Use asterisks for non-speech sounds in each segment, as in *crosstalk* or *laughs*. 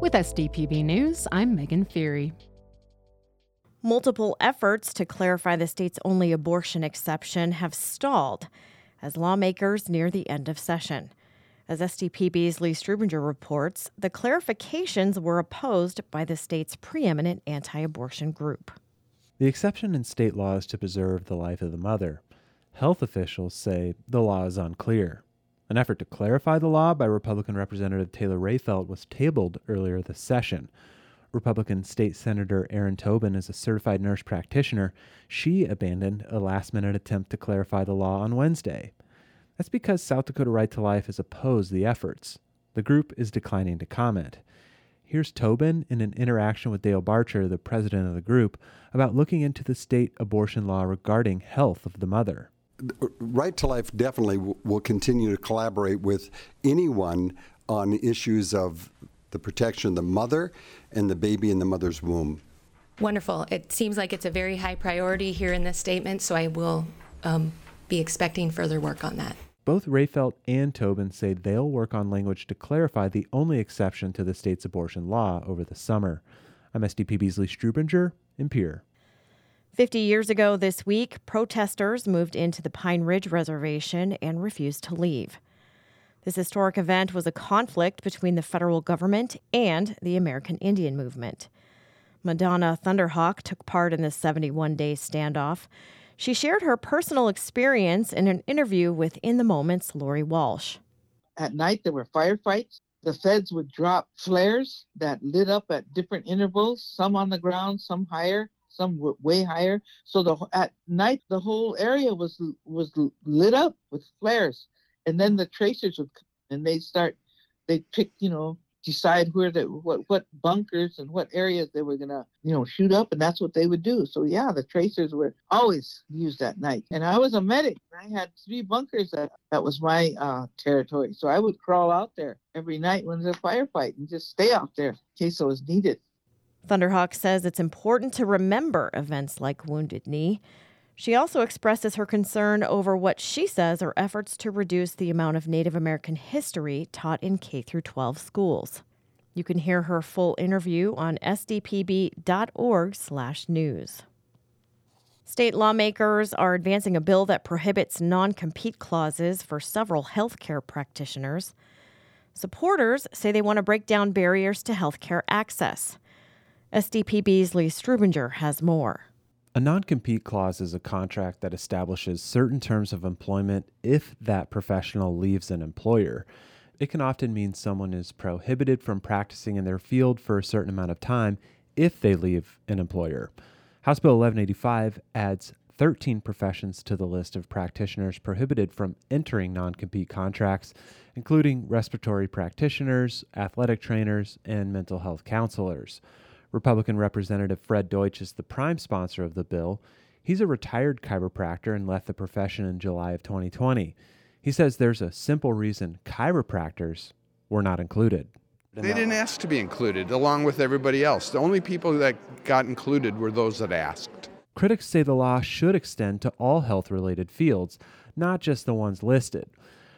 With SDPB News, I'm Megan Feary. Multiple efforts to clarify the state's only abortion exception have stalled as lawmakers near the end of session. As SDPB's Lee Strubinger reports, the clarifications were opposed by the state's preeminent anti abortion group. The exception in state law is to preserve the life of the mother. Health officials say the law is unclear. An effort to clarify the law by Republican Representative Taylor Rehfeldt was tabled earlier this session. Republican State Senator Erin Tobin is a certified nurse practitioner. She abandoned a last minute attempt to clarify the law on Wednesday. That's because South Dakota Right to Life has opposed the efforts. The group is declining to comment. Here's Tobin in an interaction with Dale Bartscher, the president of the group, about looking into the state abortion law regarding health of the mother. Right to Life definitely will continue to collaborate with anyone on issues of the protection of the mother and the baby in the mother's womb. Wonderful. It seems like it's a very high priority here in this statement, so I will um, be expecting further work on that. Both Rehfeldt and Tobin say they'll work on language to clarify the only exception to the state's abortion law over the summer. I'm SDPB's Lee Strubinger in Pierre. 50 years ago this week, protesters moved into the Pine Ridge Reservation and refused to leave. This historic event was a conflict between the federal government and the American Indian movement. Madonna Thunderhawk took part in this 71 day standoff. She shared her personal experience in an interview with In the Moment's Lori Walsh. At night, there were firefights. The feds would drop flares that lit up at different intervals, some on the ground, some higher, some were way higher. So the at night, the whole area was was lit up with flares, and then the tracers would and they start. They pick, you know, decide where the what what bunkers and what areas they were gonna you know shoot up and that's what they would do so yeah the tracers were always used at night and i was a medic i had three bunkers that that was my uh, territory so i would crawl out there every night when there's a firefight and just stay out there in case it was needed thunderhawk says it's important to remember events like wounded knee she also expresses her concern over what she says are efforts to reduce the amount of Native American history taught in K through 12 schools. You can hear her full interview on sdpb.org/news. State lawmakers are advancing a bill that prohibits non-compete clauses for several healthcare practitioners. Supporters say they want to break down barriers to healthcare access. SDPB's Lee Strubinger has more. A non compete clause is a contract that establishes certain terms of employment if that professional leaves an employer. It can often mean someone is prohibited from practicing in their field for a certain amount of time if they leave an employer. House Bill 1185 adds 13 professions to the list of practitioners prohibited from entering non compete contracts, including respiratory practitioners, athletic trainers, and mental health counselors. Republican Representative Fred Deutsch is the prime sponsor of the bill. He's a retired chiropractor and left the profession in July of 2020. He says there's a simple reason chiropractors were not included. They didn't ask to be included, along with everybody else. The only people that got included were those that asked. Critics say the law should extend to all health related fields, not just the ones listed.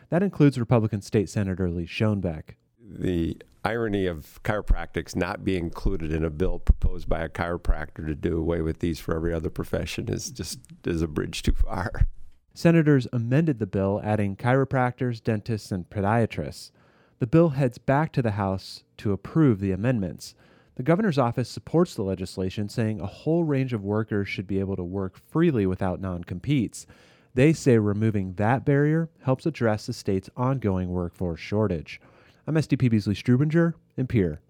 That includes Republican State Senator Lee Schoenbeck. The irony of chiropractics not being included in a bill proposed by a chiropractor to do away with these for every other profession is just is a bridge too far. Senators amended the bill, adding chiropractors, dentists, and podiatrists. The bill heads back to the House to approve the amendments. The governor's office supports the legislation, saying a whole range of workers should be able to work freely without non competes. They say removing that barrier helps address the state's ongoing workforce shortage. I'm SDPB's Beasley Strubinger and Pierre.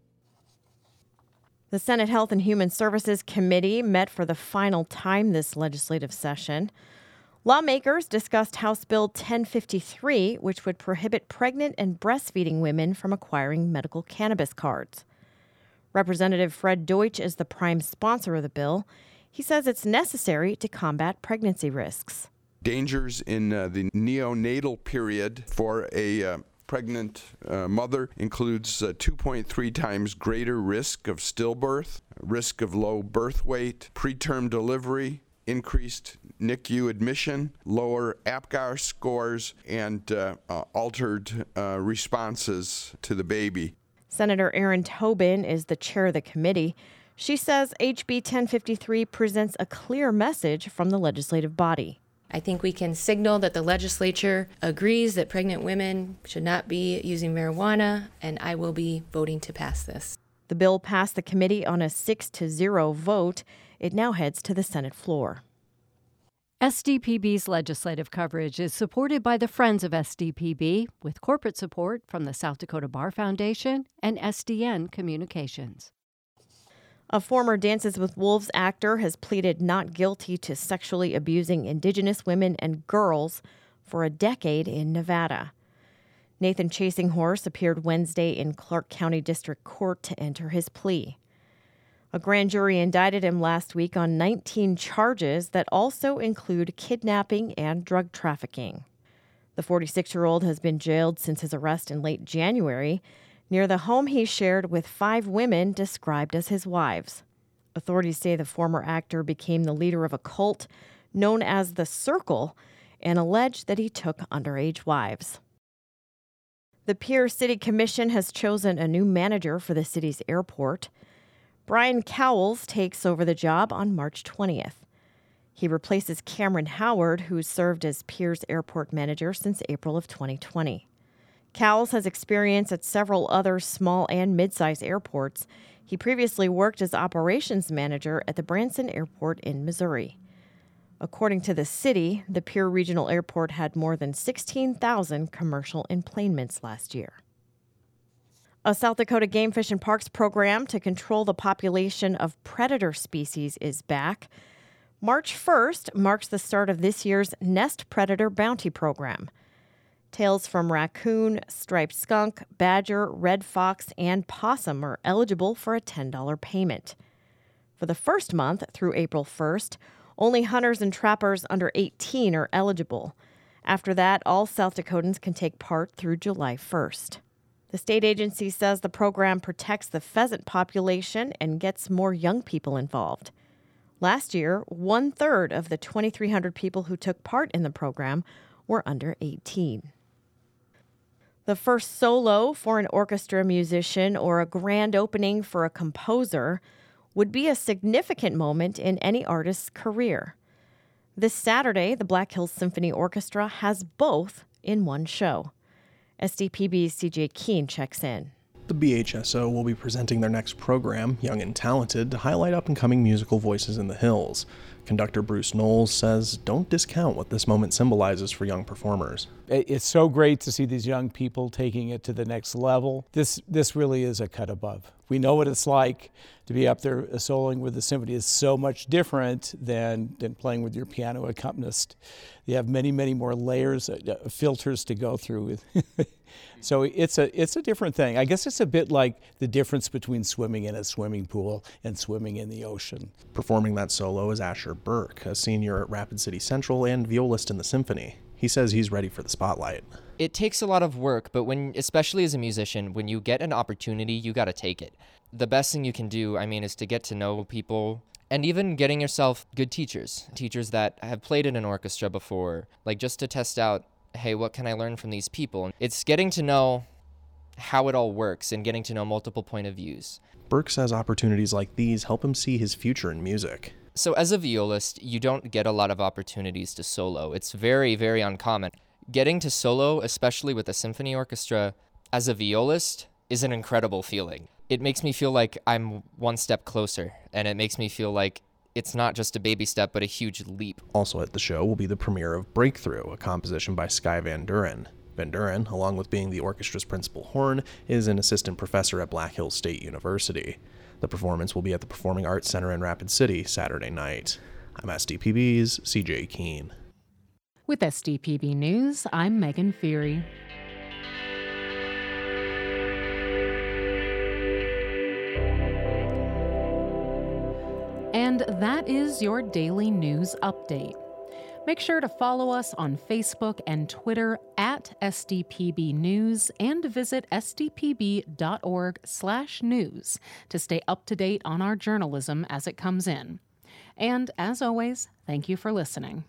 The Senate Health and Human Services Committee met for the final time this legislative session. Lawmakers discussed House Bill 1053, which would prohibit pregnant and breastfeeding women from acquiring medical cannabis cards. Representative Fred Deutsch is the prime sponsor of the bill. He says it's necessary to combat pregnancy risks. Dangers in uh, the neonatal period for a uh, pregnant uh, mother includes 2.3 times greater risk of stillbirth, risk of low birth weight, preterm delivery, increased NICU admission, lower APGAR scores, and uh, uh, altered uh, responses to the baby. Senator Erin Tobin is the chair of the committee. She says HB 1053 presents a clear message from the legislative body. I think we can signal that the legislature agrees that pregnant women should not be using marijuana, and I will be voting to pass this. The bill passed the committee on a 6 to 0 vote. It now heads to the Senate floor. SDPB's legislative coverage is supported by the Friends of SDPB with corporate support from the South Dakota Bar Foundation and SDN Communications. A former Dances with Wolves actor has pleaded not guilty to sexually abusing Indigenous women and girls for a decade in Nevada. Nathan Chasing Horse appeared Wednesday in Clark County District Court to enter his plea. A grand jury indicted him last week on 19 charges that also include kidnapping and drug trafficking. The 46 year old has been jailed since his arrest in late January near the home he shared with five women described as his wives. Authorities say the former actor became the leader of a cult known as the Circle and alleged that he took underage wives. The Pierre City Commission has chosen a new manager for the city's airport. Brian Cowles takes over the job on March 20th. He replaces Cameron Howard, who's served as Pierre's airport manager since April of 2020. Cowles has experience at several other small and mid sized airports. He previously worked as operations manager at the Branson Airport in Missouri. According to the city, the Pierre Regional Airport had more than 16,000 commercial enplanements last year. A South Dakota Game Fish and Parks program to control the population of predator species is back. March 1st marks the start of this year's Nest Predator Bounty Program. Tails from raccoon, striped skunk, badger, red fox, and possum are eligible for a $10 payment. For the first month through April 1st, only hunters and trappers under 18 are eligible. After that, all South Dakotans can take part through July 1st. The state agency says the program protects the pheasant population and gets more young people involved. Last year, one third of the 2,300 people who took part in the program were under 18. The first solo for an orchestra musician or a grand opening for a composer would be a significant moment in any artist's career. This Saturday, the Black Hills Symphony Orchestra has both in one show. SDPB's CJ Keene checks in. The BHSO will be presenting their next program, Young and Talented, to highlight up and coming musical voices in the hills. Conductor Bruce Knowles says don't discount what this moment symbolizes for young performers. It's so great to see these young people taking it to the next level. This, this really is a cut above. We know what it's like to be up there soloing with the symphony. It's so much different than, than playing with your piano accompanist. You have many, many more layers, uh, uh filters to go through. *laughs* Mm-hmm. So it's a it's a different thing. I guess it's a bit like the difference between swimming in a swimming pool and swimming in the ocean. Performing that solo is Asher Burke, a senior at Rapid City Central and violist in the symphony. He says he's ready for the spotlight. It takes a lot of work, but when especially as a musician, when you get an opportunity, you got to take it. The best thing you can do, I mean, is to get to know people and even getting yourself good teachers, teachers that have played in an orchestra before, like just to test out hey, what can I learn from these people? It's getting to know how it all works and getting to know multiple point of views. Burke says opportunities like these help him see his future in music. So, as a violist, you don't get a lot of opportunities to solo. It's very, very uncommon. Getting to solo, especially with a symphony orchestra, as a violist, is an incredible feeling. It makes me feel like I'm one step closer, and it makes me feel like it's not just a baby step, but a huge leap. Also at the show will be the premiere of Breakthrough, a composition by Sky Van Duren. Van Duren, along with being the orchestra's principal horn, is an assistant professor at Black Hills State University. The performance will be at the Performing Arts Center in Rapid City Saturday night. I'm SDPB's CJ Keene. With SDPB News, I'm Megan Feary. And that is your daily news update. Make sure to follow us on Facebook and Twitter at SDPB News and visit sdpb.org/news to stay up to date on our journalism as it comes in. And as always, thank you for listening.